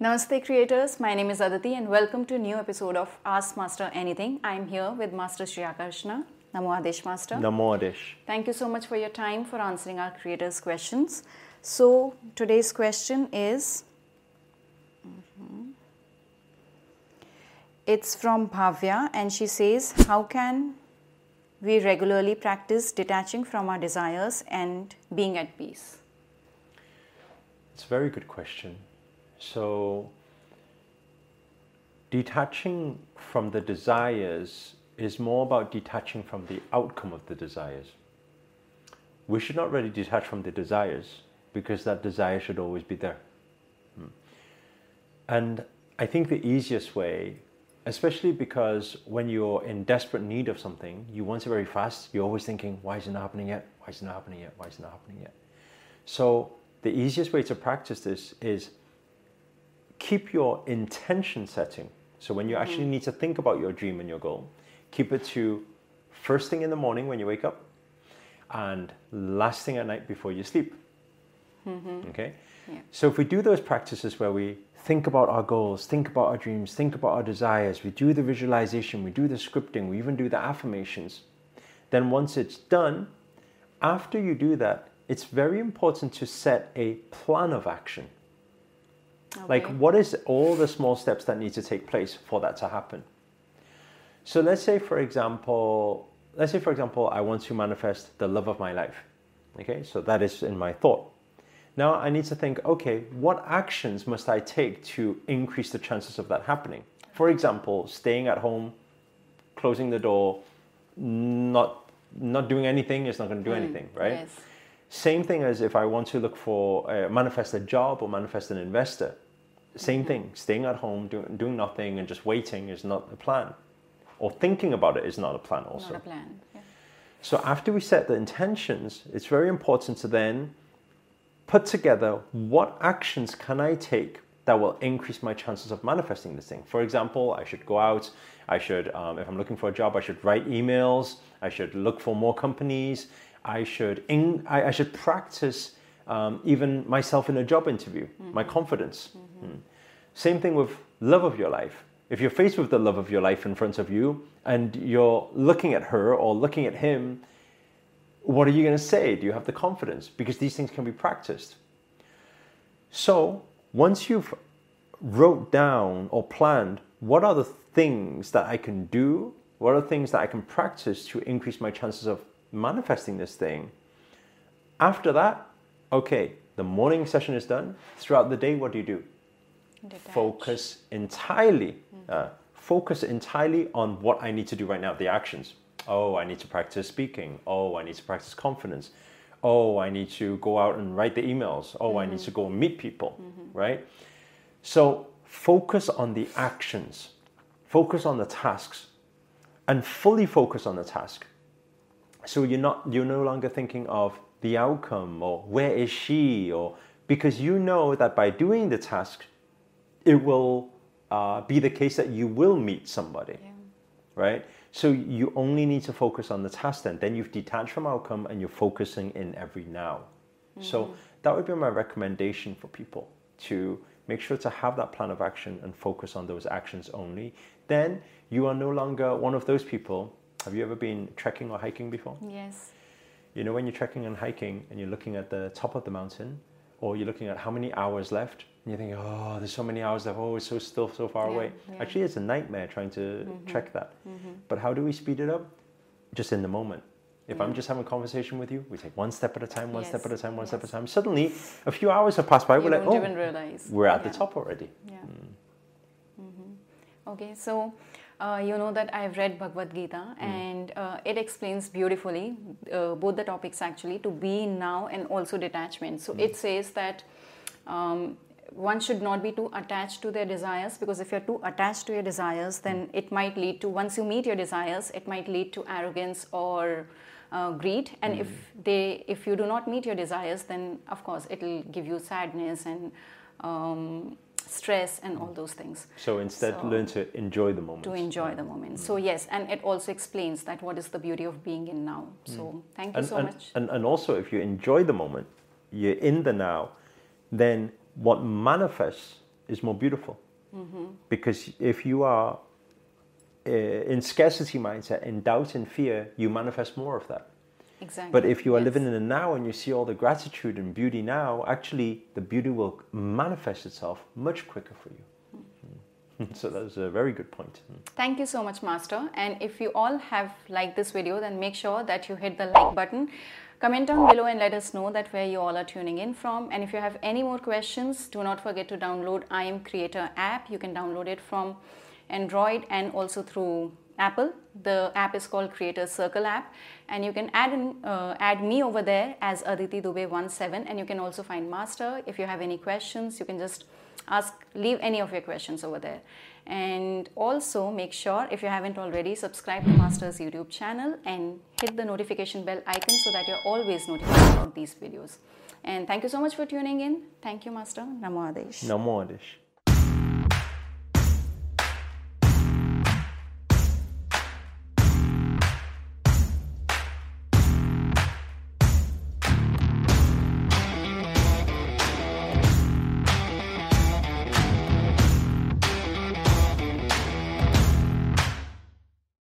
Namaste creators, my name is Aditi and welcome to a new episode of Ask Master Anything. I am here with Master Sri Akarshana. Namo Adesh Master. Namo Adesh. Thank you so much for your time for answering our creators' questions. So today's question is Mhm. it's from Bhavya and she says, How can we regularly practice detaching from our desires and being at peace? It's a very good question. So, detaching from the desires is more about detaching from the outcome of the desires. We should not really detach from the desires because that desire should always be there. Hmm. And I think the easiest way, especially because when you're in desperate need of something, you want it very fast, you're always thinking, why isn't it not happening yet? Why isn't it not happening yet? Why isn't it not happening yet? So, the easiest way to practice this is keep your intention setting. So when you mm-hmm. actually need to think about your dream and your goal, keep it to first thing in the morning when you wake up and last thing at night before you sleep. Mm-hmm. Okay? Yeah. So if we do those practices where we think about our goals, think about our dreams, think about our desires, we do the visualization, we do the scripting, we even do the affirmations, then once it's done, after you do that, it's very important to set a plan of action. Like, what is all the small steps that need to take place for that to happen? So, let's say, for example, let's say, for example, I want to manifest the love of my life. Okay, so that is in my thought. Now I need to think, okay, what actions must I take to increase the chances of that happening? For example, staying at home, closing the door, not not doing anything is not going to do anything, right? Yes. Same thing as if I want to look for uh, manifest a job or manifest an investor. Same thing. Staying at home, doing, doing nothing, and just waiting is not a plan, or thinking about it is not a plan. Also, Not a plan. Yeah. so after we set the intentions, it's very important to then put together what actions can I take that will increase my chances of manifesting this thing. For example, I should go out. I should, um, if I'm looking for a job, I should write emails. I should look for more companies. I should, in, I, I should practice um, even myself in a job interview, my confidence. Mm. Same thing with love of your life. If you're faced with the love of your life in front of you and you're looking at her or looking at him, what are you going to say? Do you have the confidence? Because these things can be practiced. So once you've wrote down or planned what are the things that I can do, what are the things that I can practice to increase my chances of manifesting this thing, after that, okay, the morning session is done. Throughout the day, what do you do? Detach. focus entirely mm-hmm. uh, focus entirely on what i need to do right now the actions. Oh i need to practice speaking. Oh i need to practice confidence. Oh i need to go out and write the emails. Oh i need mm-hmm. to go meet people mm-hmm. right? So focus on the actions. Focus on the tasks. And fully focus on the task. So you're not you're no longer thinking of the outcome or where is she or because you know that by doing the task it will uh, be the case that you will meet somebody Yeah. right? So you only need to focus on the task then. Then you've detached from outcome and you're focusing in every now. So that would be my recommendation for people to make sure to have that plan of action and focus on those actions only. Then you are no longer one of those people. Have you ever been trekking or hiking before? Yes. you know, when you're trekking and hiking and you're looking at the top of the mountain, or you're looking at how many hours left, and you think, oh, there's so many hours left. Oh, it's so still so far Yeah, away. yeah. Mm-hmm. Actually, it's a nightmare trying to check that. But how do we speed it up? Just in the moment. If I'm just having a conversation with you, we take one step at a time, one step at a time, one step at a time. Suddenly, a few hours have passed by. You we're like, don't oh, even realize. we're at the top already. Yeah. Mm-hmm. Okay, so uh, you know that I've read Bhagavad Gita and uh, it explains beautifully uh, both the topics actually to be now and also detachment. So it says that um, one should not be too attached to their desires because if you're too attached to your desires, then hmm. it might lead to once you meet your desires, it might lead to arrogance or uh, greed. And hmm. if they, if you do not meet your desires, then of course it'll give you sadness and um, stress and all hmm. those things So instead, So- learn to enjoy the moment. to enjoy the moment. So yes, and it also explains that what is the beauty of being in now. So thank you and, so and, much. And, and also, if you enjoy the moment, you're in the now, then what manifests is more beautiful. Because if you are uh, in scarcity mindset, in doubt and fear, you manifest more of that. Exactly. But if you are Yes. living in the now and you see all the gratitude and beauty now, actually the beauty will manifest itself much quicker for you. So that was a very good point. Mm. Thank you so much, Master. And if you all have liked this video, then make sure that you hit the like button. Comment down below and let us know that where you all are tuning in from. And if you have any more questions, do not forget to download I Am Creator app. You can download it from Android and also through Apple. The app is called Creator Circle app, and you can add uh, add me over there as Aditi Dubey 17 and you can also find Master. If you have any questions, you can just ask leave any of your questions over there. And also make sure if you haven't already subscribe to master's youtube channel and hit the notification bell icon so that you're always notified about these videos. And thank you so much for tuning in. Thank you master. Namo adesh. Namo Adesh.